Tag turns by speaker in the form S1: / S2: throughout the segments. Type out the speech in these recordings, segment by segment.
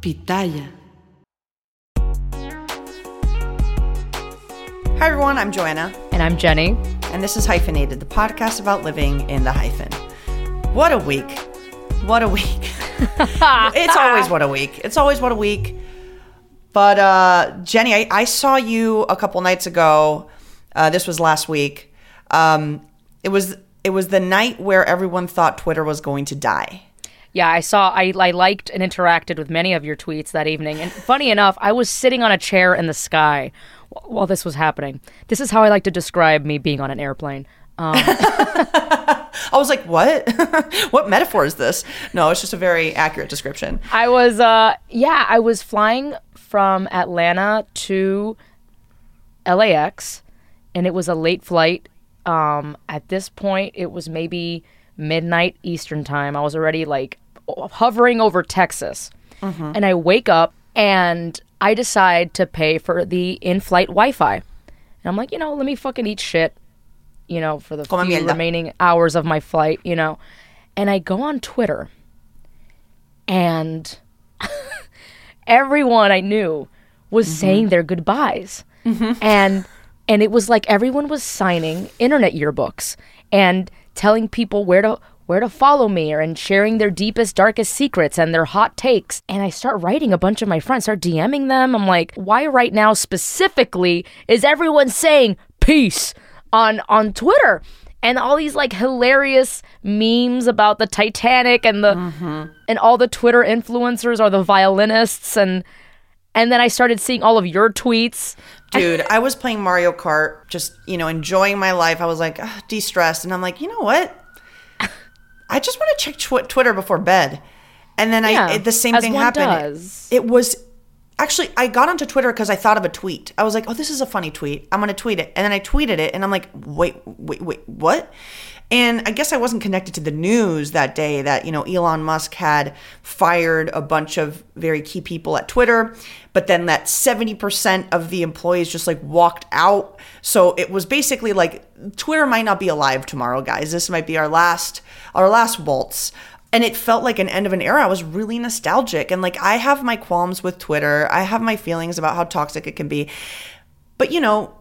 S1: Pitaya. Hi everyone, I'm Joanna.
S2: And I'm Jenny.
S1: And this is Hyphenated, the podcast about living in the hyphen. What a week. What a week. it's always what a week. It's always what a week. But uh, Jenny, I, I saw you a couple nights ago. Uh, this was last week. Um, it was it was the night where everyone thought Twitter was going to die.
S2: Yeah, I saw. I, I liked and interacted with many of your tweets that evening. And funny enough, I was sitting on a chair in the sky while this was happening. This is how I like to describe me being on an airplane. Um,
S1: I was like, what? what metaphor is this? No, it's just a very accurate description.
S2: I was, uh, yeah, I was flying from Atlanta to LAX, and it was a late flight. Um, at this point, it was maybe midnight Eastern time. I was already like hovering over Texas. Mm-hmm. And I wake up and I decide to pay for the in flight Wi Fi. And I'm like, you know, let me fucking eat shit, you know, for the Come few remaining hours of my flight, you know. And I go on Twitter and everyone I knew was mm-hmm. saying their goodbyes. Mm-hmm. And and it was like everyone was signing internet yearbooks and telling people where to where to follow me or and sharing their deepest darkest secrets and their hot takes. And i start writing a bunch of my friends start dming them. I'm like why right now specifically is everyone saying peace on on twitter? And all these like hilarious memes about the titanic and the mm-hmm. and all the twitter influencers are the violinists and and then I started seeing all of your tweets.
S1: Dude, I was playing Mario Kart, just, you know, enjoying my life. I was like, de stressed. And I'm like, you know what? I just want to check tw- Twitter before bed. And then yeah, I, it, the same thing happened. It was actually, I got onto Twitter because I thought of a tweet. I was like, oh, this is a funny tweet. I'm going to tweet it. And then I tweeted it and I'm like, wait, wait, wait, what? And I guess I wasn't connected to the news that day that, you know, Elon Musk had fired a bunch of very key people at Twitter, but then that 70% of the employees just like walked out. So it was basically like Twitter might not be alive tomorrow, guys. This might be our last our last waltz. And it felt like an end of an era. I was really nostalgic. And like I have my qualms with Twitter. I have my feelings about how toxic it can be. But you know,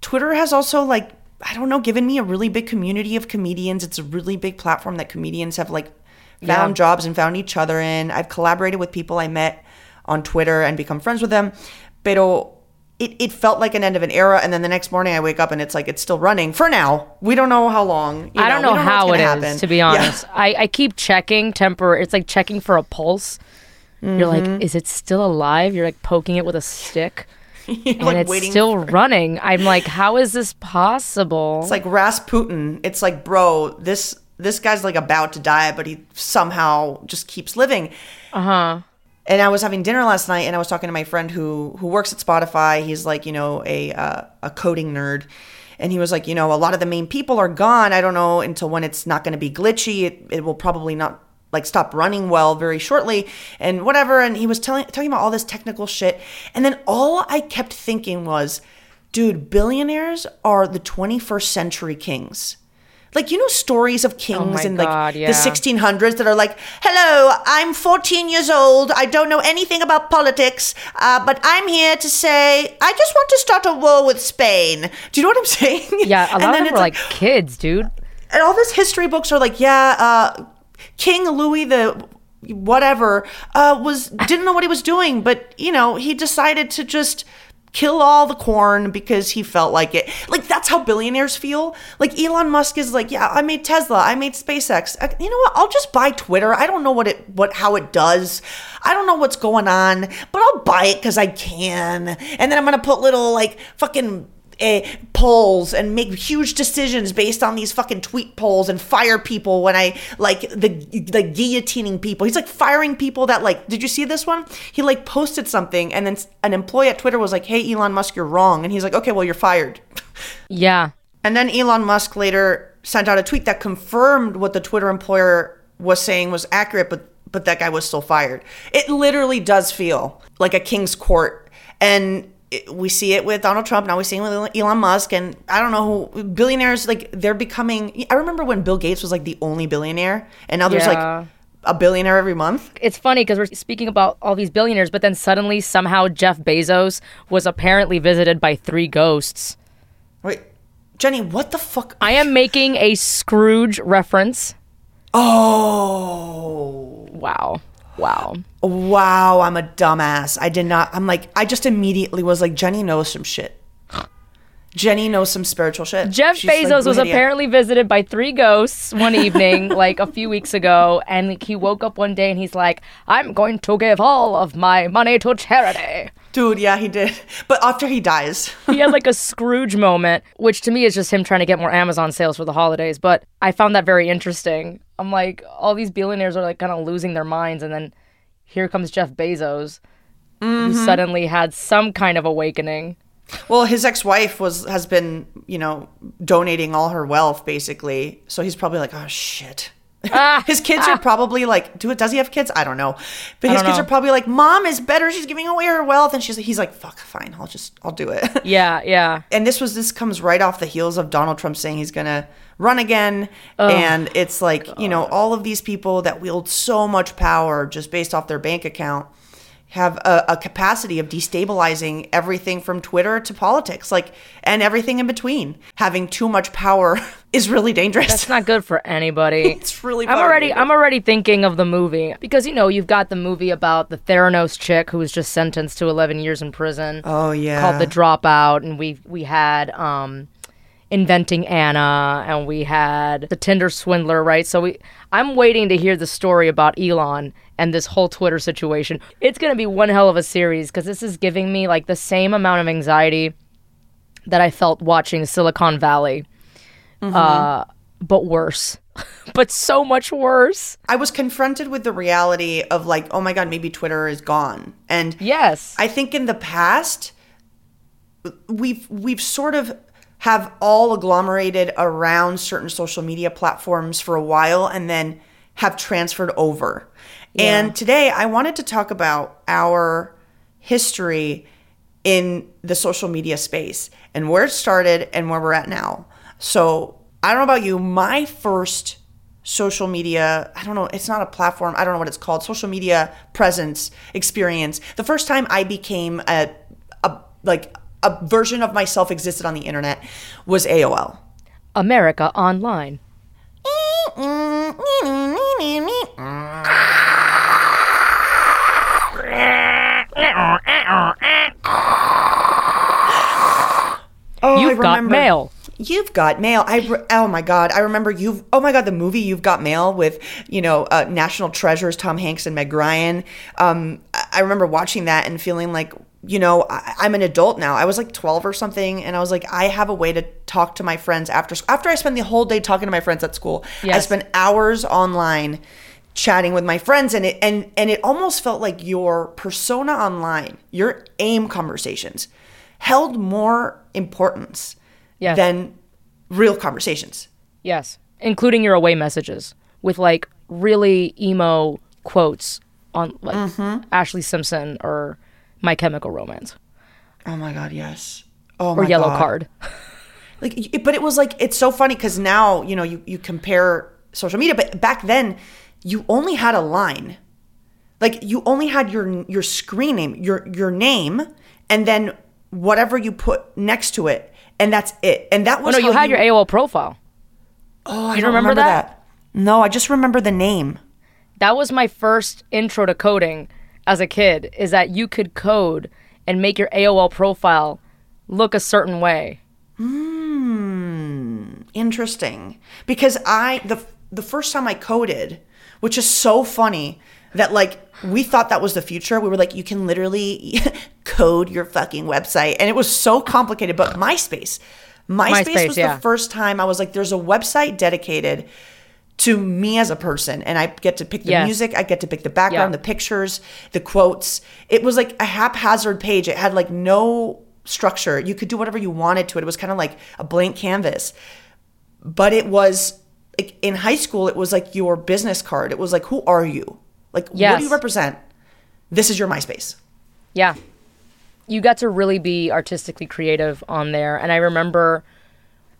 S1: Twitter has also like I don't know, given me a really big community of comedians. It's a really big platform that comedians have like found yeah. jobs and found each other in. I've collaborated with people I met on Twitter and become friends with them. Pero it, it felt like an end of an era and then the next morning I wake up and it's like it's still running for now. We don't know how long.
S2: I don't know, know how it happen. is to be honest. Yeah. I, I keep checking temper it's like checking for a pulse. Mm-hmm. You're like, mm-hmm. is it still alive? You're like poking it with a stick. and like it's still running. I'm like, how is this possible?
S1: It's like Rasputin. It's like, bro, this this guy's like about to die, but he somehow just keeps living.
S2: Uh huh.
S1: And I was having dinner last night, and I was talking to my friend who who works at Spotify. He's like, you know, a uh, a coding nerd, and he was like, you know, a lot of the main people are gone. I don't know until when it's not going to be glitchy. It it will probably not like stop running well very shortly and whatever and he was telling talking about all this technical shit. And then all I kept thinking was dude billionaires are the 21st century kings. Like you know stories of kings oh in like God, yeah. the 1600s that are like hello i'm 14 years old. I don't know anything about politics uh, but i'm here to say i just want to start a war with spain. Do you know what i'm saying?
S2: Yeah a lot of them are like, like kids dude.
S1: And all these history books are like yeah uh, King Louis the whatever uh, was didn't know what he was doing, but you know he decided to just kill all the corn because he felt like it. Like that's how billionaires feel. Like Elon Musk is like, yeah, I made Tesla, I made SpaceX. Uh, you know what? I'll just buy Twitter. I don't know what it what how it does. I don't know what's going on, but I'll buy it cuz I can. And then I'm going to put little like fucking uh, polls and make huge decisions based on these fucking tweet polls and fire people when I like the the guillotining people. He's like firing people that like. Did you see this one? He like posted something and then an employee at Twitter was like, "Hey, Elon Musk, you're wrong," and he's like, "Okay, well, you're fired."
S2: Yeah.
S1: And then Elon Musk later sent out a tweet that confirmed what the Twitter employer was saying was accurate, but but that guy was still fired. It literally does feel like a king's court. And we see it with Donald Trump. Now we see it with Elon Musk, and I don't know who billionaires like they're becoming. I remember when Bill Gates was like the only billionaire, and now there's yeah. like a billionaire every month.
S2: It's funny because we're speaking about all these billionaires, but then suddenly somehow Jeff Bezos was apparently visited by three ghosts.
S1: Wait, Jenny, what the fuck?
S2: I am making a Scrooge reference.
S1: Oh,
S2: wow. Wow.
S1: Wow, I'm a dumbass. I did not. I'm like, I just immediately was like, Jenny knows some shit. Jenny knows some spiritual shit.
S2: Jeff She's Bezos like, was apparently visited by three ghosts one evening, like a few weeks ago, and he woke up one day and he's like, "I'm going to give all of my money to charity."
S1: Dude, yeah, he did. But after he dies,
S2: he had like a Scrooge moment, which to me is just him trying to get more Amazon sales for the holidays. But I found that very interesting. I'm like, all these billionaires are like kind of losing their minds, and then here comes Jeff Bezos, mm-hmm. who suddenly had some kind of awakening.
S1: Well, his ex-wife was has been, you know, donating all her wealth basically. So he's probably like, "Oh shit." Ah, his kids ah. are probably like, do it. Does he have kids? I don't know, but his kids know. are probably like, "Mom is better. She's giving away her wealth," and she's he's like, "Fuck, fine. I'll just I'll do it."
S2: Yeah, yeah.
S1: And this was this comes right off the heels of Donald Trump saying he's gonna run again, and it's like God. you know all of these people that wield so much power just based off their bank account have a, a, capacity of destabilizing everything from Twitter to politics, like, and everything in between. Having too much power is really dangerous.
S2: That's not good for anybody.
S1: it's really.
S2: I'm already. I'm already thinking of the movie because you know you've got the movie about the Theranos chick who was just sentenced to 11 years in prison.
S1: Oh yeah.
S2: Called The Dropout, and we we had um inventing Anna and we had the Tinder swindler, right? So we I'm waiting to hear the story about Elon and this whole Twitter situation. It's going to be one hell of a series cuz this is giving me like the same amount of anxiety that I felt watching Silicon Valley. Mm-hmm. Uh but worse. but so much worse.
S1: I was confronted with the reality of like, oh my god, maybe Twitter is gone. And
S2: yes.
S1: I think in the past we've we've sort of have all agglomerated around certain social media platforms for a while and then have transferred over. Yeah. And today I wanted to talk about our history in the social media space and where it started and where we're at now. So, I don't know about you, my first social media, I don't know, it's not a platform, I don't know what it's called, social media presence experience. The first time I became a, a like a version of myself existed on the internet was AOL.
S2: America Online. Oh, You've got mail.
S1: You've got mail. I re- oh my god, I remember you've oh my god the movie You've Got Mail with you know uh, national treasures Tom Hanks and Meg Ryan. Um, I remember watching that and feeling like you know, I, am an adult now. I was like 12 or something, and I was like, I have a way to talk to my friends after school. after I spend the whole day talking to my friends at school. Yes. I spent hours online chatting with my friends, and it and and it almost felt like your persona online, your AIM conversations, held more importance yes. than real conversations.
S2: Yes, including your away messages with like really emo quotes on like mm-hmm. Ashlee Simpson or my Chemical Romance.
S1: Oh my god, yes. Oh my
S2: or Yellow
S1: god.
S2: Card.
S1: like, but it was like it's so funny because now you know you you compare social media, but back then you only had a line. Like you only had your your screen name, your your name, and then whatever you put next to it, and that's it. And that oh, was
S2: oh, no, you had you, your AOL profile.
S1: Oh, I you don't remember, remember that? that? No, I just remember the name
S2: That was my first intro to coding as a kid is that you could code and make your AOL profile look a certain way.
S1: Hmm, interesting. Because I the the first time I coded, which is so funny that like we thought that was the future. We were like, you can literally code your fucking website, and it was so complicated. But MySpace, MySpace, MySpace was yeah. the first time I was like, there's a website dedicated to me as a person and I get to pick the yes. music, I get to pick the background, yeah. the pictures, the quotes. It was like a haphazard page. It had like no structure. You could do whatever you wanted to it. It was kind of like a blank canvas. But it was like in high school it was like your business card. It was like who are you? Like yes. what do you represent? This is your MySpace.
S2: Yeah. You got to really be artistically creative on there and I remember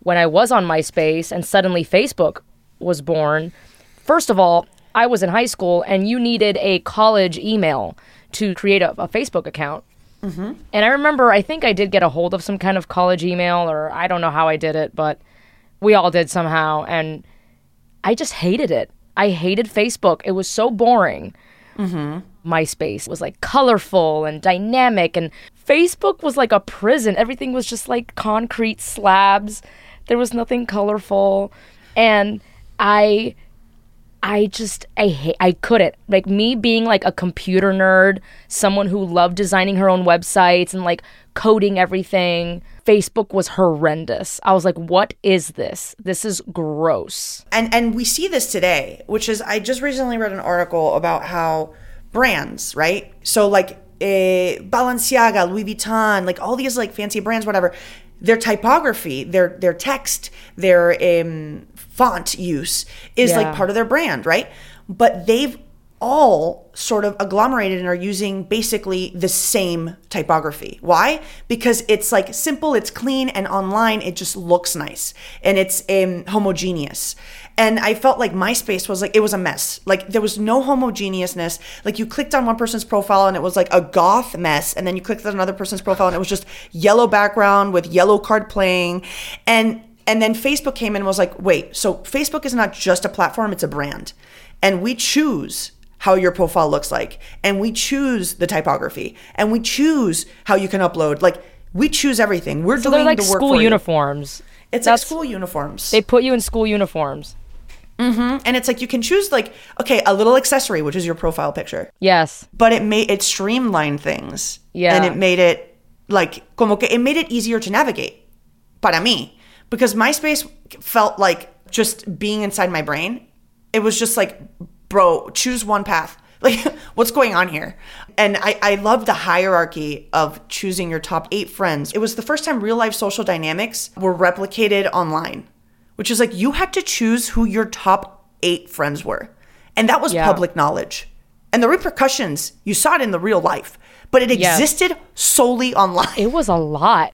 S2: when I was on MySpace and suddenly Facebook was born, first of all, I was in high school and you needed a college email to create a, a Facebook account. Mm-hmm. And I remember, I think I did get a hold of some kind of college email, or I don't know how I did it, but we all did somehow. And I just hated it. I hated Facebook. It was so boring. Mm-hmm. MySpace was like colorful and dynamic, and Facebook was like a prison. Everything was just like concrete slabs. There was nothing colorful. And I I just I hate I couldn't. Like me being like a computer nerd, someone who loved designing her own websites and like coding everything. Facebook was horrendous. I was like, what is this? This is gross.
S1: And and we see this today, which is I just recently read an article about how brands, right? So like eh, Balenciaga, Louis Vuitton, like all these like fancy brands, whatever, their typography, their their text, their um, font use is yeah. like part of their brand, right? But they've all sort of agglomerated and are using basically the same typography. Why? Because it's like simple, it's clean, and online it just looks nice and it's um, homogeneous. And I felt like MySpace was like, it was a mess. Like there was no homogeneousness. Like you clicked on one person's profile and it was like a goth mess. And then you clicked on another person's profile and it was just yellow background with Yellowcard playing. And and then Facebook came in and was like, wait, so Facebook is not just a platform, it's a brand. And we choose how your profile looks like. And we choose the typography. And we choose how you can upload. Like we choose everything. We're so doing
S2: like
S1: the work
S2: school uniforms.
S1: You. It's That's, like school uniforms.
S2: They put you in school uniforms.
S1: Mm-hmm. And it's like you can choose like okay a little accessory, which is your profile picture.
S2: Yes.
S1: But it made it streamlined things. Yeah. And it made it like como que it made it easier to navigate. Para mí because MySpace felt like just being inside my brain. It was just like, bro, choose one path. Like, what's going on here? And I, I love the hierarchy of choosing your top eight friends. It was the first time real life social dynamics were replicated online, which is like you had to choose who your top eight friends were. And that was yeah. public knowledge. And the repercussions, you saw it in the real life, but it existed solely online.
S2: It was a lot.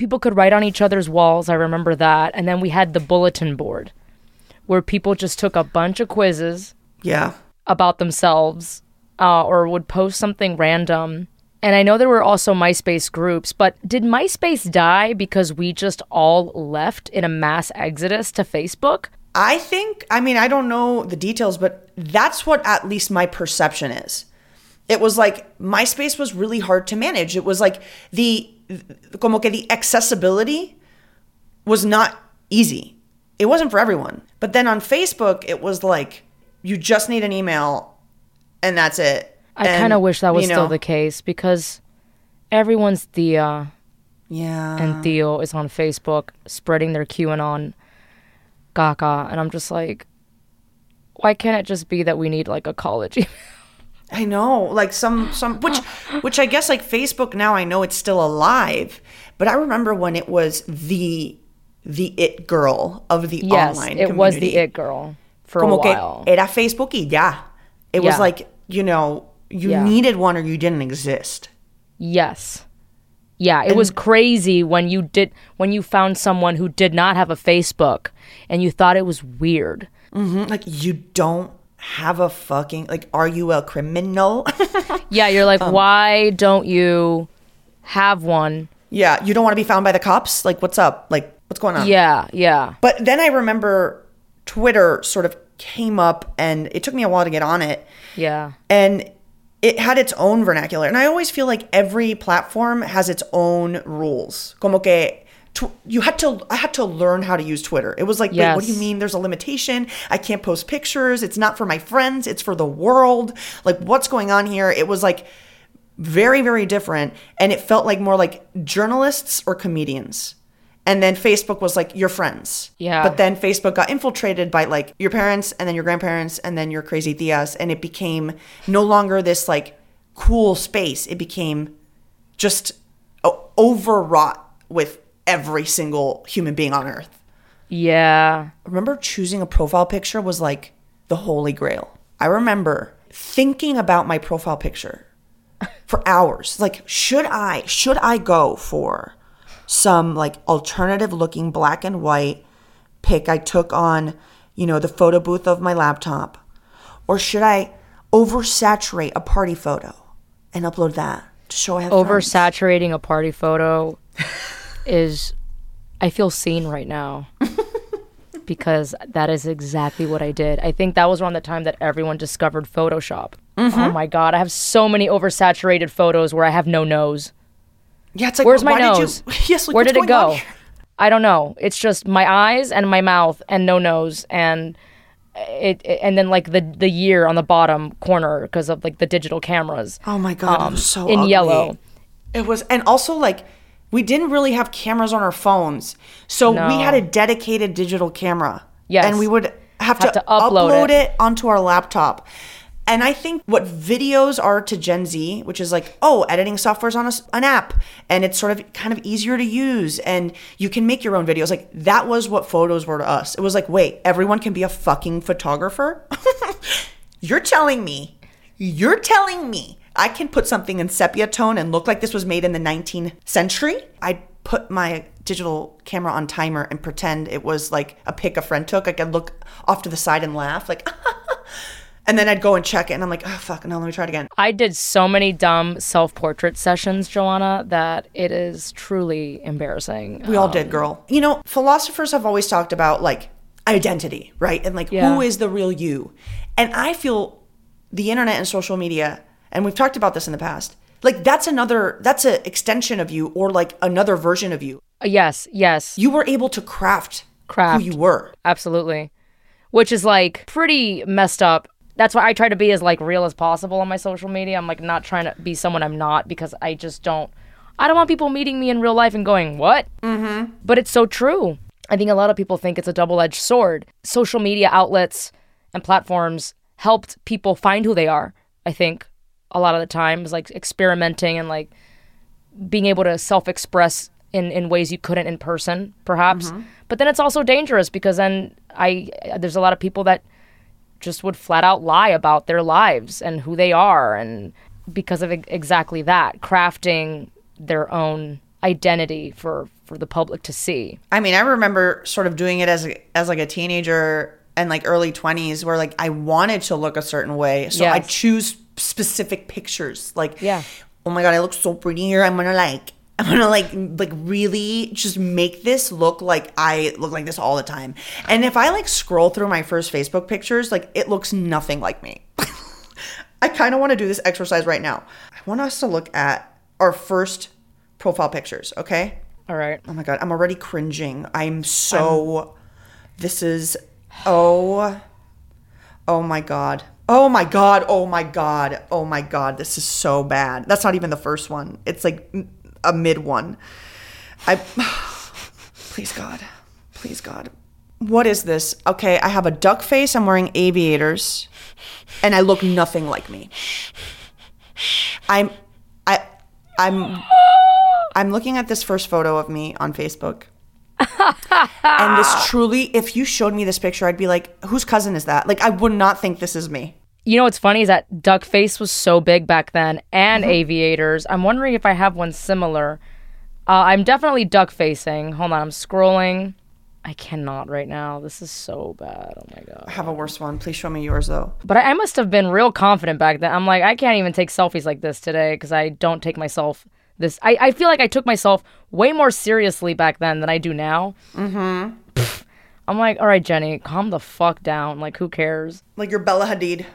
S2: people could write on each other's walls. I remember that. And then we had the bulletin board where people just took a bunch of quizzes.
S1: Yeah.
S2: About themselves uh, or would post something random. And I know there were also MySpace groups, but did MySpace die because we just all left in a mass exodus to Facebook?
S1: I think, I mean, I don't know the details, but that's what at least my perception is. It was like MySpace was really hard to manage. It was like the como que the accessibility was not easy. it wasn't for everyone. But then on Facebook, it was like you just need an email and that's it.
S2: I kind of wish that was you know, still the case because everyone's tía.
S1: Yeah.
S2: And tío is on Facebook spreading their QAnon gaga. And I'm just like, why can't it just be that we need like a college email?
S1: I know, like some some which which I guess like Facebook now I know it's still alive, but I remember when it was the the it girl of the yes, online
S2: it was the it girl for Como a while.
S1: era Facebook y ya. It yeah. was like, you know, you yeah. needed one or you didn't exist.
S2: Yes. Yeah, it and, was crazy when you did when you found someone who did not have a Facebook and you thought it was weird.
S1: Mm-hmm. Like you don't have a fucking like are you a criminal?
S2: yeah, you're like um, why don't you have one?
S1: Yeah, you don't want to be found by the cops? Like what's up? Like what's going on?
S2: Yeah, yeah.
S1: But then I remember Twitter sort of came up and it took me a while to get on it.
S2: Yeah.
S1: And it had its own vernacular. And I always feel like every platform has its own rules. Como que tw- you had to I had to learn how to use Twitter. It was like, yes. wait, what do you mean there's a limitation? I can't post pictures. It's not for my friends, it's for the world. Like what's going on here? It was like very very different and it felt like more like journalists or comedians. And then Facebook was like your friends.
S2: Yeah.
S1: But then Facebook got infiltrated by like your parents and then your grandparents and then your crazy tias. And it became no longer this like cool space. It became just overwrought with every single human being on earth.
S2: Yeah.
S1: remember choosing a profile picture was like the holy grail. I remember thinking about my profile picture for hours. Like, should I, should I go for some like alternative looking black and white pic I took on, you know, the photo booth of my laptop? Or should I oversaturate a party photo and upload that to show I have
S2: Oversaturating friends? a party photo is I feel seen right now. because that is exactly what I did. I think that was around the time that everyone discovered Photoshop. Mm-hmm. Oh my god, I have so many oversaturated photos where I have no nose.
S1: Yeah, it's like
S2: where's my nose?
S1: You, yes, like,
S2: where did it go? I don't know. It's just my eyes and my mouth and no nose and it, it and then like the the year on the bottom corner because of like the digital cameras.
S1: Oh my god, um, so
S2: in
S1: ugly.
S2: yellow.
S1: It was and also like we didn't really have cameras on our phones. So no. we had a dedicated digital camera.
S2: Yes.
S1: And we would have, to, to, upload, upload it. it onto our laptop. And I think what videos are to Gen Z, which is like, oh, editing software's on a, an app and it's sort of kind of easier to use and you can make your own videos. Like that was what photos were to us. It was like, wait, everyone can be a fucking photographer? you're telling me, you're telling me I can put something in sepia tone and look like this was made in the 19th century. I'd put my digital camera on timer and pretend it was like a pic a friend took. I could look off to the side and laugh, like, and then I'd go and check it, and I'm like, oh fuck, no, let me try it again.
S2: I did so many dumb self-portrait sessions, Joanna, that it is truly embarrassing.
S1: We all did, um, girl. You know, philosophers have always talked about like identity, right, and like yeah. who is the real you, and I feel the internet and social media and we've talked about this in the past. Like that's another that's an extension of you or like another version of you.
S2: Uh, yes yes.
S1: You were able to craft
S2: craft.
S1: who you were.
S2: Absolutely. Which is like pretty messed up. That's why i try to be as like real as possible on my social media. I'm like not trying to be someone i'm not because i just don't i don't want people meeting me in real life and going what?
S1: Mm-hmm.
S2: but it's so true. I think a lot of people think it's a double-edged sword. Social media outlets and platforms helped people find who they are i think a lot of the times, like experimenting and like being able to self express in, in ways you couldn't in person, perhaps. Mm-hmm. But then it's also dangerous because then I there's a lot of people that just would flat out lie about their lives and who they are, and because of exactly that, crafting their own identity for for the public to see.
S1: I mean, I remember sort of doing it as a, as like a teenager and like early 20s where like I wanted to look a certain way. So yes. I choose specific pictures. Like,
S2: yeah.
S1: oh my god, I look so pretty here. I'm gonna like I'm gonna like like really just make this look like I look like this all the time. And if I like scroll through my first Facebook pictures, like it looks nothing like me. I kind of want to do this exercise right now. I want us to look at our first profile pictures, okay?
S2: All right.
S1: Oh my god, I'm already cringing. I'm so This is oh oh my god. Oh my god. Oh my god. Oh my god. This is so bad. That's not even the first one. It's like a mid one. I please God. Please God. What is this? Okay, I have a duck face. I'm wearing aviators and I look nothing like me. I'm I I'm I'm looking at this first photo of me on Facebook. and this truly, if you showed me this picture, I'd be like, whose cousin is that? Like, I would not think this is me.
S2: You know what's funny is that duck face was so big back then and mm-hmm. aviators. I'm wondering if I have one similar. Uh, I'm definitely duck facing. Hold on, I'm scrolling. I cannot right now. This is so bad. Oh my god.
S1: I have a worse one. Please show me yours though.
S2: But I, I must have been real confident back then. I'm like, I can't even take selfies like this today because I don't take myself this. I, I feel like I took myself way more seriously back then than I do now.
S1: Mm-hmm.
S2: I'm like, all right, Jenny, calm the fuck down. Like, who cares?
S1: Like you're Bella Hadid.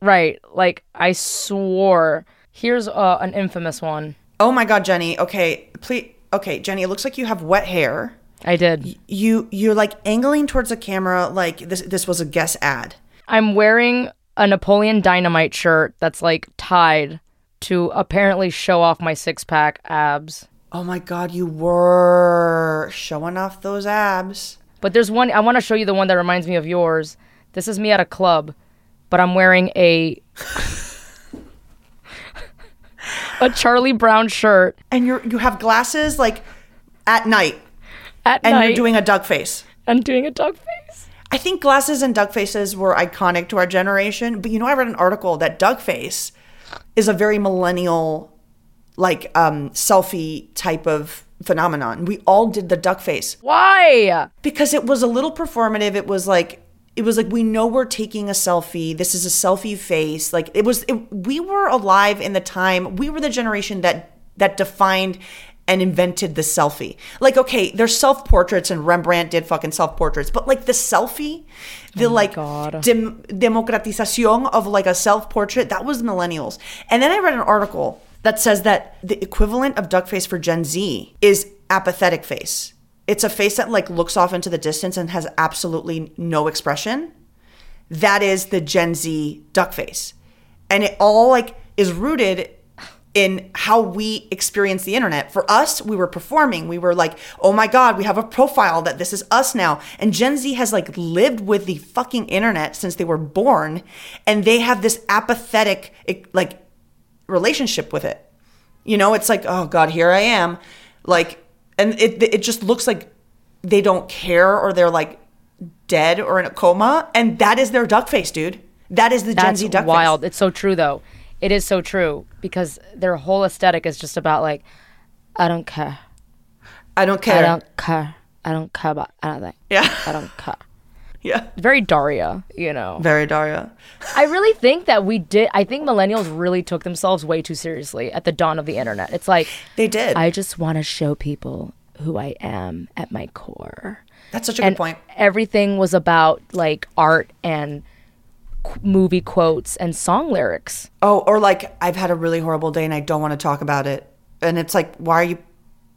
S2: Right. Like I swore. Here's uh, an infamous one.
S1: Oh my god, Jenny. Okay, please. Okay, Jenny. It looks like you have wet hair.
S2: I did.
S1: You you're like angling towards the camera like this this was a guest ad.
S2: I'm wearing a Napoleon Dynamite shirt that's like tied to apparently show off my six pack abs.
S1: Oh my god, you were showing off those abs.
S2: But there's one I want to show you the one that reminds me of yours. This is me at a club, but I'm wearing a a Charlie Brown shirt.
S1: And you're you have glasses like at night
S2: at night
S1: and
S2: night.
S1: you're doing a duck face.
S2: I'm doing a duck face.
S1: I think glasses and duck faces were iconic to our generation, but you know, I read an article that duck face is a very millennial, like um, selfie type of phenomenon. We all did the duck face.
S2: Why?
S1: Because it was a little performative. It was like it was like we know we're taking a selfie. This is a selfie face. Like it was. It, we were alive in the time. We were the generation that that defined and invented the selfie. Like, okay, there's self portraits and Rembrandt did fucking self portraits, but like the selfie, the oh like dem- democratización of like a self portrait, that was millennials. And then I read an article that says that the equivalent of duck face for Gen Z is apathetic face. It's a face that like looks off into the distance and has absolutely no expression. That is the Gen Z duck face. And it all like is rooted in how we experience the internet. For us, we were performing. We were like, oh my God, we have a profile that this is us now. And Gen Z has like lived with the fucking internet since they were born. And they have this apathetic, like, relationship with it. You know, it's like, oh God, here I am. Like, and it, it just looks like they don't care or they're like dead or in a coma. And that is their duck face, dude. That is the Gen
S2: That's
S1: Z duck
S2: wild.
S1: face.
S2: It's so true though. It is so true because their whole aesthetic is just about like, I don't care.
S1: I don't care.
S2: I don't care. I don't care about anything.
S1: Yeah.
S2: I don't care.
S1: Yeah.
S2: Very Daria, you know.
S1: Very Daria.
S2: I really think that we did. I think millennials really took themselves way too seriously at the dawn of the internet. It's like
S1: they did.
S2: I just want to show people who I am at my core.
S1: That's such a
S2: and
S1: good point.
S2: Everything was about like art and movie quotes and song lyrics.
S1: Oh, or like I've had a really horrible day and I don't want to talk about it. And it's like, why are you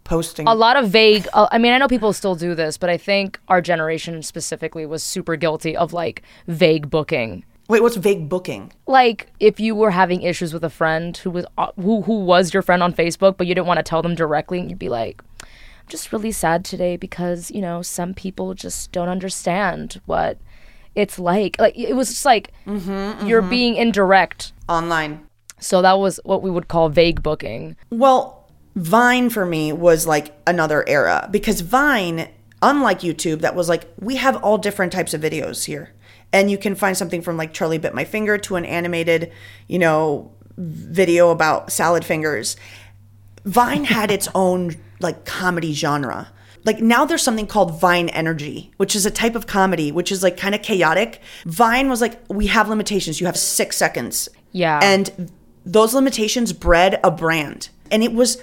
S1: posting?
S2: A lot of vague. Uh, I mean, I know people still do this, but I think our generation specifically was super guilty of like vague booking.
S1: Wait, what's vague booking?
S2: Like if you were having issues with a friend who was uh, who who was your friend on Facebook, but you didn't want to tell them directly, and you'd be like, "I'm just really sad today because you know some people just don't understand what." it's like like it was just like mm-hmm, mm-hmm. you're being indirect
S1: online
S2: so that was what we would call vague booking
S1: well vine for me was like another era because vine unlike youtube that was like we have all different types of videos here and you can find something from like charlie bit my finger to an animated you know video about salad fingers vine had its own like comedy genre like now there's something called Vine Energy, which is a type of comedy, which is like kind of chaotic. Vine was like, we have limitations. You have six seconds.
S2: Yeah.
S1: And those limitations bred a brand. And it was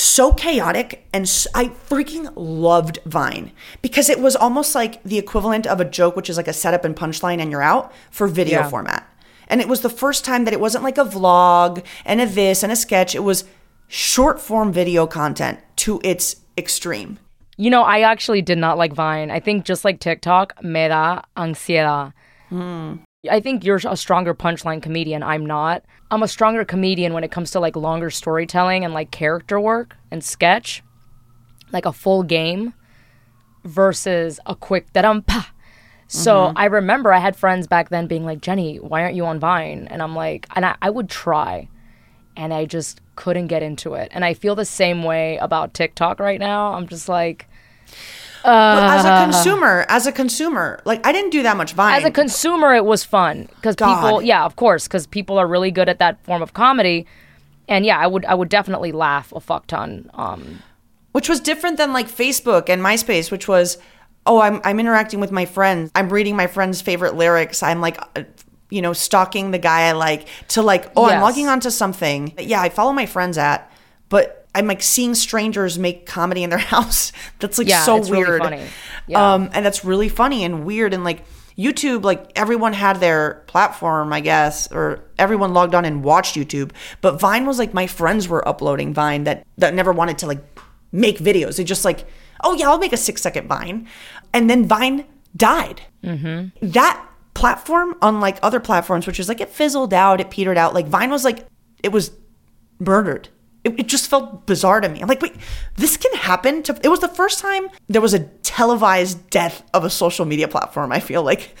S1: so chaotic and I freaking loved Vine because it was almost like the equivalent of a joke which is like a setup and punchline and you're out for video yeah. format. And it was the first time that it wasn't like a vlog and a this and a sketch. It was short form video content to its extreme.
S2: You know, I actually did not like Vine. I think just like TikTok, me da ansiedad. Mm. I think you're a stronger punchline comedian. I'm not. I'm a stronger comedian when it comes to like longer storytelling and like character work and sketch, like a full game versus a quick that I'm pa. So mm-hmm. I remember I had friends back then being like, Jenny, why aren't you on Vine? And I'm like, and I, I would try and I just couldn't get into it. And I feel the same way about TikTok right now. I'm just like,
S1: uh, as a uh. consumer, as a consumer, like I didn't do that much Vine.
S2: As a consumer, it was fun because people, yeah, of course, because people are really good at that form of comedy, and yeah, I would, I would definitely laugh a fuck ton. Um,
S1: which was different than like Facebook and MySpace, which was, oh, I'm, I'm interacting with my friends, I'm reading my friends' favorite lyrics, I'm like, uh, you know, stalking the guy I like to like, oh, yes. I'm logging onto something. Yeah, I follow my friends at, but I'm like seeing strangers make comedy in their house. That's like yeah, so weird. Really yeah. Um, and that's really funny and weird. And like YouTube, like everyone had their platform, I guess, or everyone logged on and watched YouTube. But Vine was like my friends were uploading Vine that that never wanted to like make videos. They just like, oh yeah, I'll make a six second Vine, and then Vine died. Mm-hmm. That platform, unlike other platforms, which is like it fizzled out, it petered out. Like Vine was like it was murdered it, it, just felt bizarre to me. I'm like, wait, this can happen to. It was the first time there was a televised death of a social media platform. I feel like,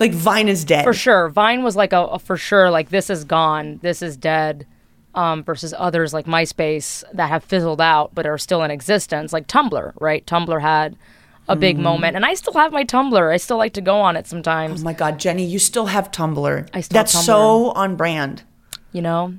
S1: like Vine is dead
S2: for sure. Vine was like a, a for sure like this is gone, this is dead. Um, versus others like MySpace that have fizzled out but are still in existence, like Tumblr, right? Tumblr had a big mm. moment, and I still have my Tumblr. I still like to go on it sometimes.
S1: Oh my god, Jenny, you still have Tumblr. I still That's so on brand.
S2: You know,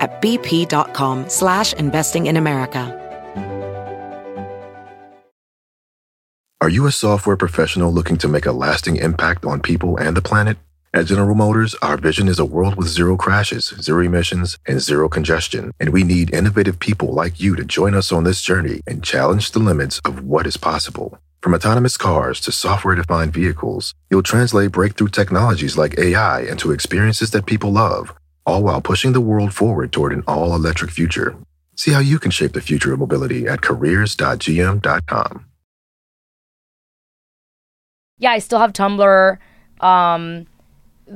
S3: at bp.com slash investing in America.
S4: Are you a software professional looking to make a lasting impact on people and the planet? At General Motors, our vision is a world with zero crashes, zero emissions, and zero congestion. And we need innovative people like you to join us on this journey and challenge the limits of what is possible. From autonomous cars to software defined vehicles, you'll translate breakthrough technologies like AI into experiences that people love all while pushing the world forward toward an all electric future. See how you can shape the future of mobility at careers.gm.com.
S2: Yeah, I still have Tumblr. Um,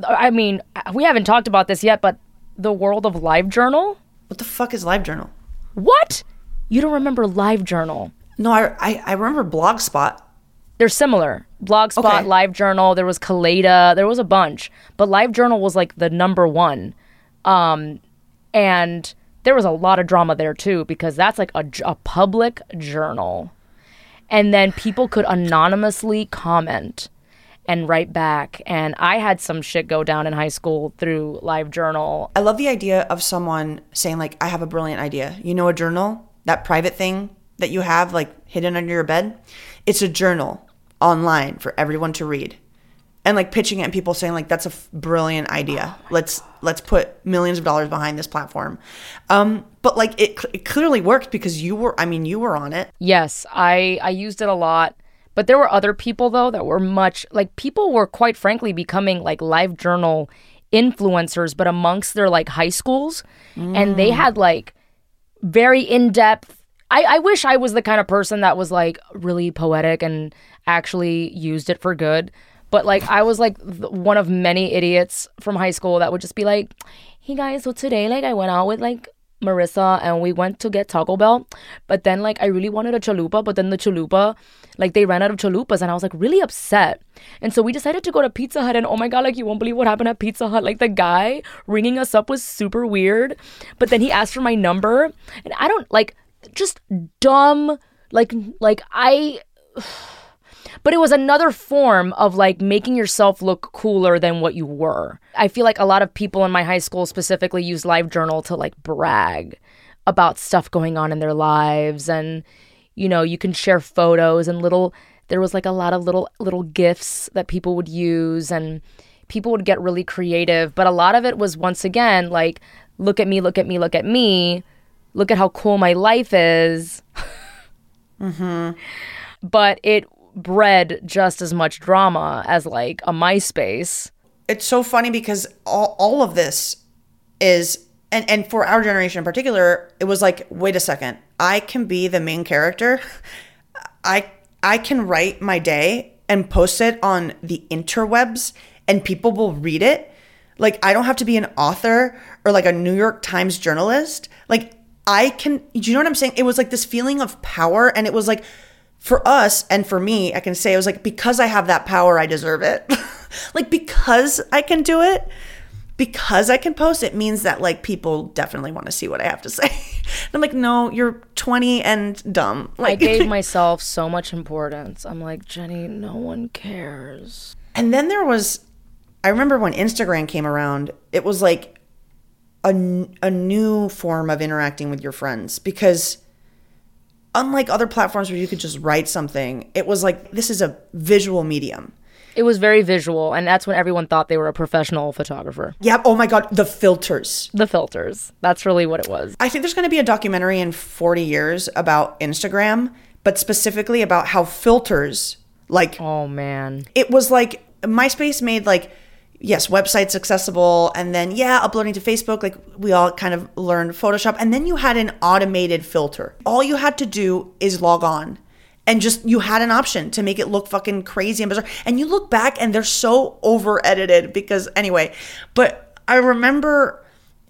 S2: I mean, we haven't talked about this yet, but the world of LiveJournal.
S1: What the fuck is LiveJournal?
S2: What? You don't remember LiveJournal?
S1: No, I, I, I remember Blogspot.
S2: They're similar. Blogspot, okay. LiveJournal, there was Kaleda, there was a bunch. But LiveJournal was like the number one. Um, and there was a lot of drama there too because that's like a, a public journal. And then people could anonymously comment and write back. And I had some shit go down in high school through LiveJournal.
S1: I love the idea of someone saying, like, I have a brilliant idea. You know, a journal, that private thing that you have, like, hidden under your bed? It's a journal online for everyone to read and like pitching it and people saying like that's a f- brilliant idea. Oh let's let's put millions of dollars behind this platform. Um but like it, it clearly worked because you were i mean you were on it.
S2: Yes i i used it a lot. But there were other people though that were much like people were quite frankly becoming like live journal influencers but amongst their like high schools. Mm. and they mm. had like very in-depth I, I wish I was the kind of person that was like really poetic and actually used it for good but like I was like one of many idiots from high school that would just be like, "Hey guys, so today like I went out with like Marissa and we went to get Taco Bell, but then like I really wanted a chalupa, but then the chalupa, like they ran out of chalupas and I was like really upset. And so we decided to go to Pizza Hut and oh my god, like you won't believe what happened at Pizza Hut. Like the guy ringing us up was super weird, but then he asked for my number and I don't like just dumb like like I but it was another form of like making yourself look cooler than what you were. I feel like a lot of people in my high school specifically used LiveJournal to like brag about stuff going on in their lives and you know, you can share photos and little there was like a lot of little little gifts that people would use and people would get really creative, but a lot of it was once again like look at me, look at me, look at me. Look at how cool my life is.
S1: mm-hmm.
S2: But it bred just as much drama as like a MySpace.
S1: It's so funny because all, all of this is and and for our generation in particular, it was like, wait a second, I can be the main character. I I can write my day and post it on the interwebs and people will read it. Like I don't have to be an author or like a New York Times journalist. Like I can do you know what I'm saying? It was like this feeling of power and it was like for us and for me, I can say it was like because I have that power, I deserve it. like because I can do it, because I can post it means that like people definitely want to see what I have to say. I'm like, no, you're 20 and dumb. Like
S2: I gave myself so much importance. I'm like, Jenny, no one cares.
S1: And then there was I remember when Instagram came around, it was like a, a new form of interacting with your friends because unlike other platforms where you could just write something, it was like this is a visual medium.
S2: It was very visual, and that's when everyone thought they were a professional photographer.
S1: Yeah. Oh my God, the filters.
S2: The filters. That's really what it was.
S1: I think there's going to be a documentary in 40 years about Instagram, but specifically about how filters, like.
S2: Oh man.
S1: It was like MySpace made like yes, websites accessible, and then yeah, uploading to Facebook, like we all kind of learned Photoshop, and then you had an automated filter. All you had to do is log on. And just you had an option to make it look fucking crazy and bizarre. And you look back and they're so over edited because anyway, but I remember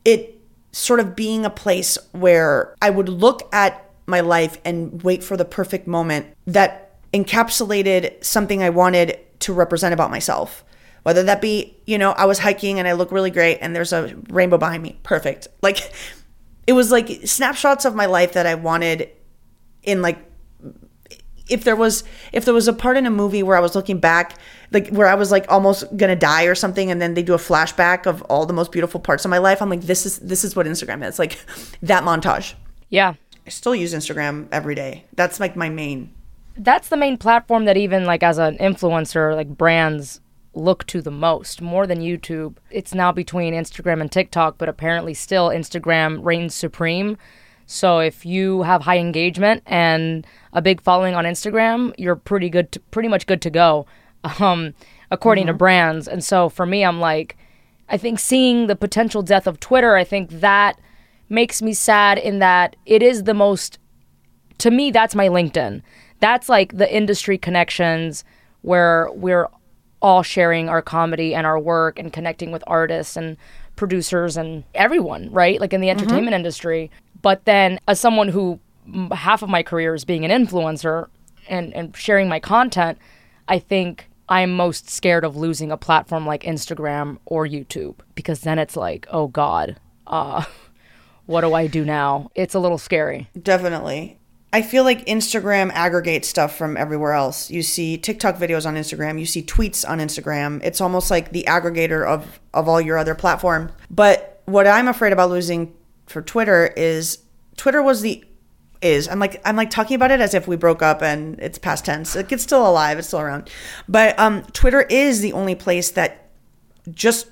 S1: it sort of being a place where I would look at my life and wait for the perfect moment that encapsulated something I wanted to represent about myself whether that be, you know, I was hiking and I look really great and there's a rainbow behind me. Perfect. Like it was like snapshots of my life that I wanted in like if there was if there was a part in a movie where I was looking back, like where I was like almost gonna die or something, and then they do a flashback of all the most beautiful parts of my life, I'm like, this is this is what Instagram is. Like that montage.
S2: Yeah.
S1: I still use Instagram every day. That's like my main
S2: that's the main platform that even like as an influencer like brands look to the most, more than YouTube. It's now between Instagram and TikTok, but apparently still Instagram reigns supreme. So if you have high engagement and a big following on Instagram, you're pretty good, to, pretty much good to go, um, according mm-hmm. to brands. And so for me, I'm like, I think seeing the potential death of Twitter, I think that makes me sad in that it is the most. To me, that's my LinkedIn. That's like the industry connections where we're all sharing our comedy and our work and connecting with artists and producers and everyone, right? Like in the mm-hmm. entertainment mm-hmm. industry. But then, as someone who half of my career is being an influencer and, and sharing my content, I think I'm most scared of losing a platform like Instagram or YouTube because then it's like, oh God, uh, what do I do now? It's a little scary.
S1: Definitely. I feel like Instagram aggregates stuff from everywhere else. You see TikTok videos on Instagram, you see tweets on Instagram. It's almost like the aggregator of of all your other platforms. But what I'm afraid about losing for Twitter is Twitter was the is I'm like I'm like talking about it as if we broke up and it's past tense. Like it's still alive, it's still around. But um Twitter is the only place that just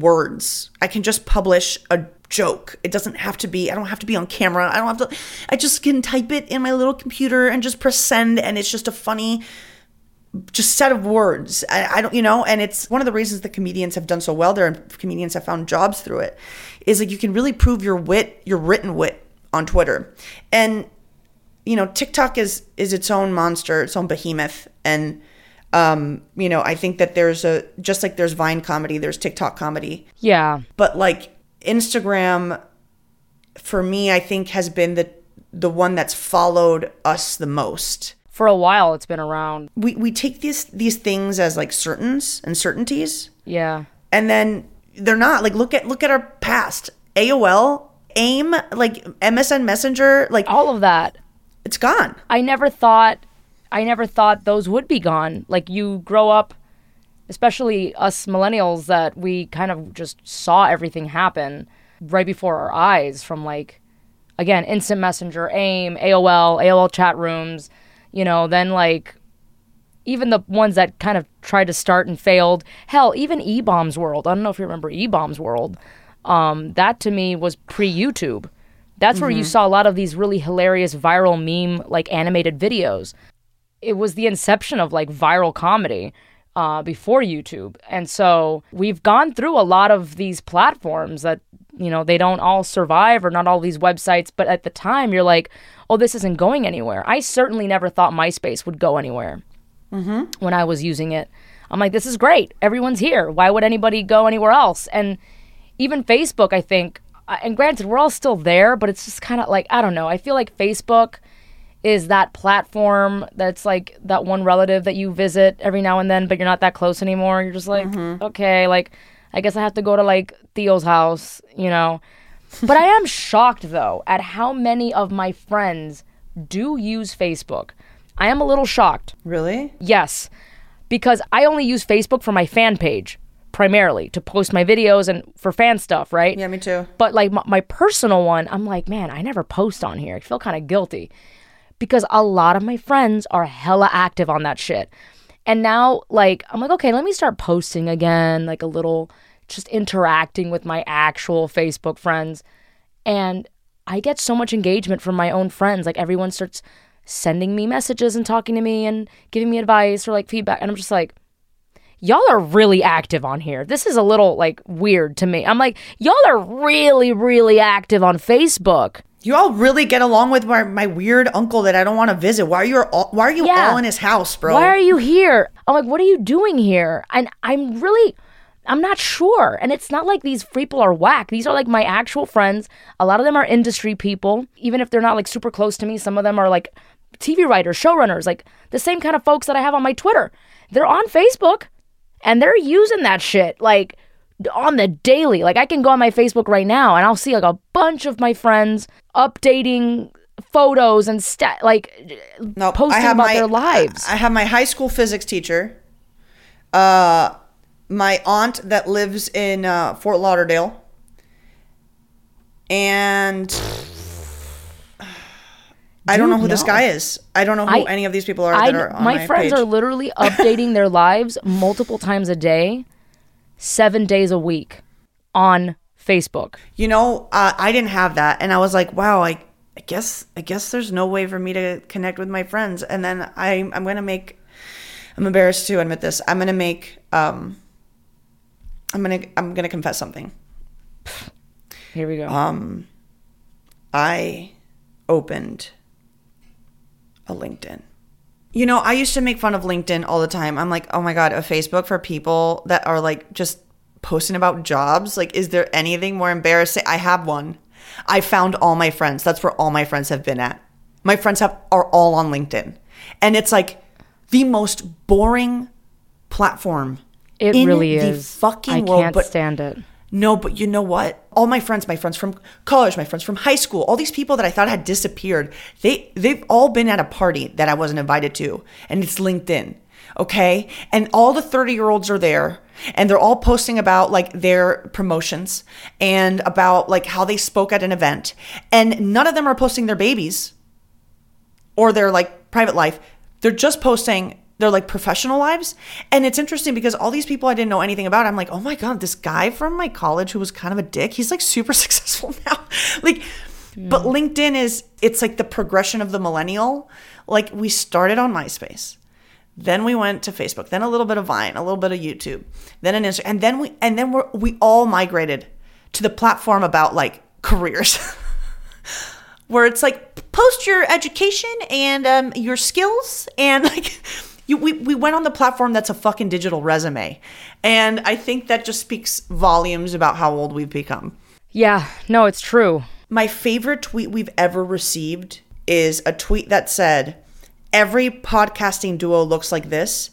S1: words. I can just publish a joke. It doesn't have to be, I don't have to be on camera. I don't have to, I just can type it in my little computer and just press send and it's just a funny, just set of words. I, I, don't, you know, and it's one of the reasons the comedians have done so well there and comedians have found jobs through it is like you can really prove your wit, your written wit on Twitter. And, you know, TikTok is, is its own monster, its own behemoth. And, um, you know, I think that there's a, just like there's Vine comedy, there's TikTok comedy.
S2: Yeah.
S1: But like, Instagram for me I think has been the the one that's followed us the most.
S2: For a while it's been around.
S1: We we take these these things as like certains and certainties.
S2: Yeah.
S1: And then they're not. Like look at look at our past. AOL, AIM, like MSN Messenger, like
S2: all of that.
S1: It's gone.
S2: I never thought I never thought those would be gone. Like you grow up especially us millennials that we kind of just saw everything happen right before our eyes from like again, instant messenger, AIM, AOL, AOL chat rooms, you know, then like even the ones that kind of tried to start and failed. Hell, even E Bombs World. I don't know if you remember E Bombs World. Um, that to me was pre YouTube. That's mm-hmm. where you mm-hmm. saw a lot of these really hilarious viral meme like animated videos. It was the inception of like viral comedy uh, before YouTube. And so we've gone through a lot of these platforms that, you know, they don't all survive or not all these websites. But at the time, you're like, oh, this isn't going anywhere. I certainly never thought MySpace would go anywhere mm-hmm. when I was using it. I'm like, this is great. Everyone's here. Why would anybody go anywhere else? And even Facebook, I think, uh, and granted, we're all still there, but it's just kind of like, I don't know. I feel like Facebook is that platform that's like that one relative that you visit every now and then, but you're not that close anymore. You're just like, mm-hmm. okay, like, I guess I have to go to like Theo's house, you know? but I am shocked though at how many of my friends do use Facebook. I am a little shocked.
S1: Really?
S2: Yes. Because I only use Facebook for my fan page primarily to post my videos and for fan stuff, right?
S1: Yeah, me too.
S2: But like my, my personal one, I'm like, man, I never post on here. I feel kind of guilty because a lot of my friends are hella active on that shit. And now, like, I'm like, okay, let me start posting again, like a little, just interacting with my actual Facebook friends. And I get so much engagement from my own friends. Like, everyone starts sending me messages and talking to me and giving me advice or like feedback. And I'm just like, y'all are really active on here. This is a little like weird to me. I'm like, y'all are really, really active on Facebook.
S1: You all really get along with my, my weird uncle that I don't want to visit. Why are you all, why are you yeah. all in his house, bro?
S2: Why are you here? I'm like, what are you doing here? And I'm really I'm not sure. And it's not like these people are whack. These are like my actual friends. A lot of them are industry people, even if they're not like super close to me. Some of them are like TV writers, showrunners, like the same kind of folks that I have on my Twitter. They're on Facebook and they're using that shit like on the daily. Like I can go on my Facebook right now and I'll see like a bunch of my friends updating photos and stat like nope, posting about my, their lives.
S1: I have my high school physics teacher, uh, my aunt that lives in uh, Fort Lauderdale, and I don't know who no. this guy is. I don't know who I, any of these people are I, that are on
S2: my, my friends
S1: page.
S2: are literally updating their lives multiple times a day, seven days a week on Facebook.
S1: You know, uh, I didn't have that, and I was like, wow, I, I guess, I guess there's no way for me to connect with my friends. And then I, I'm gonna make. I'm embarrassed to admit this. I'm gonna make. Um, I'm gonna. I'm gonna confess something.
S2: Here we go.
S1: Um, I opened a LinkedIn. You know, I used to make fun of LinkedIn all the time. I'm like, oh my God, a Facebook for people that are like just posting about jobs. Like, is there anything more embarrassing? I have one. I found all my friends. That's where all my friends have been at. My friends have are all on LinkedIn. And it's like the most boring platform.
S2: It really is. fucking I world. can't stand it.
S1: No, but you know what? All my friends, my friends from college, my friends from high school, all these people that I thought had disappeared, they they've all been at a party that I wasn't invited to, and it's LinkedIn. Okay? And all the 30-year-olds are there and they're all posting about like their promotions and about like how they spoke at an event. And none of them are posting their babies or their like private life. They're just posting their like professional lives. And it's interesting because all these people I didn't know anything about, I'm like, oh my God, this guy from my college who was kind of a dick, he's like super successful now. like, mm. but LinkedIn is, it's like the progression of the millennial. Like, we started on MySpace. Then we went to Facebook, then a little bit of Vine, a little bit of YouTube, then an Instagram, and then we and then we we all migrated to the platform about like careers. Where it's like post your education and um, your skills and like you, we, we went on the platform that's a fucking digital resume. And I think that just speaks volumes about how old we've become.
S2: Yeah, no, it's true.
S1: My favorite tweet we've ever received is a tweet that said, Every podcasting duo looks like this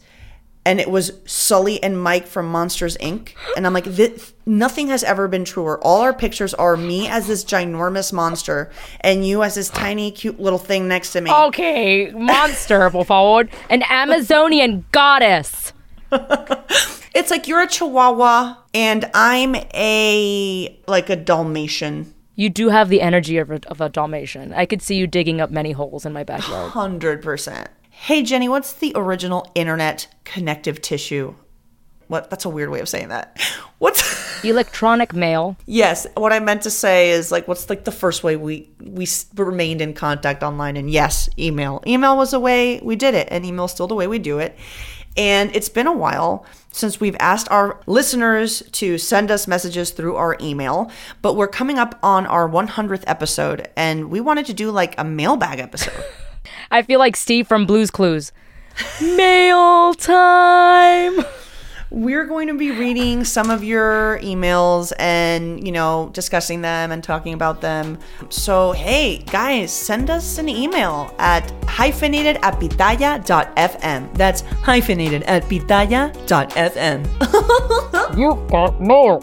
S1: and it was Sully and Mike from Monsters Inc. And I'm like, nothing has ever been truer. All our pictures are me as this ginormous monster and you as this tiny, cute little thing next to me.
S2: Okay, monster, we'll forward. An Amazonian goddess.
S1: it's like you're a Chihuahua and I'm a like a Dalmatian.
S2: You do have the energy of a, of a Dalmatian. I could see you digging up many holes in my backyard.
S1: 100%. Hey, Jenny, what's the original internet connective tissue? What? That's a weird way of saying that. What's
S2: electronic mail?
S1: Yes, what I meant to say is like, what's like the first way we we remained in contact online? And yes, email. Email was the way we did it, and email's still the way we do it. And it's been a while since we've asked our listeners to send us messages through our email, but we're coming up on our 100th episode, and we wanted to do like a mailbag episode.
S2: I feel like Steve from Blues Clues. Mail time.
S1: We're going to be reading some of your emails and, you know, discussing them and talking about them. So, hey, guys, send us an email at hyphenated at pitaya.fm. That's hyphenated at pitaya.fm.
S2: you got mail.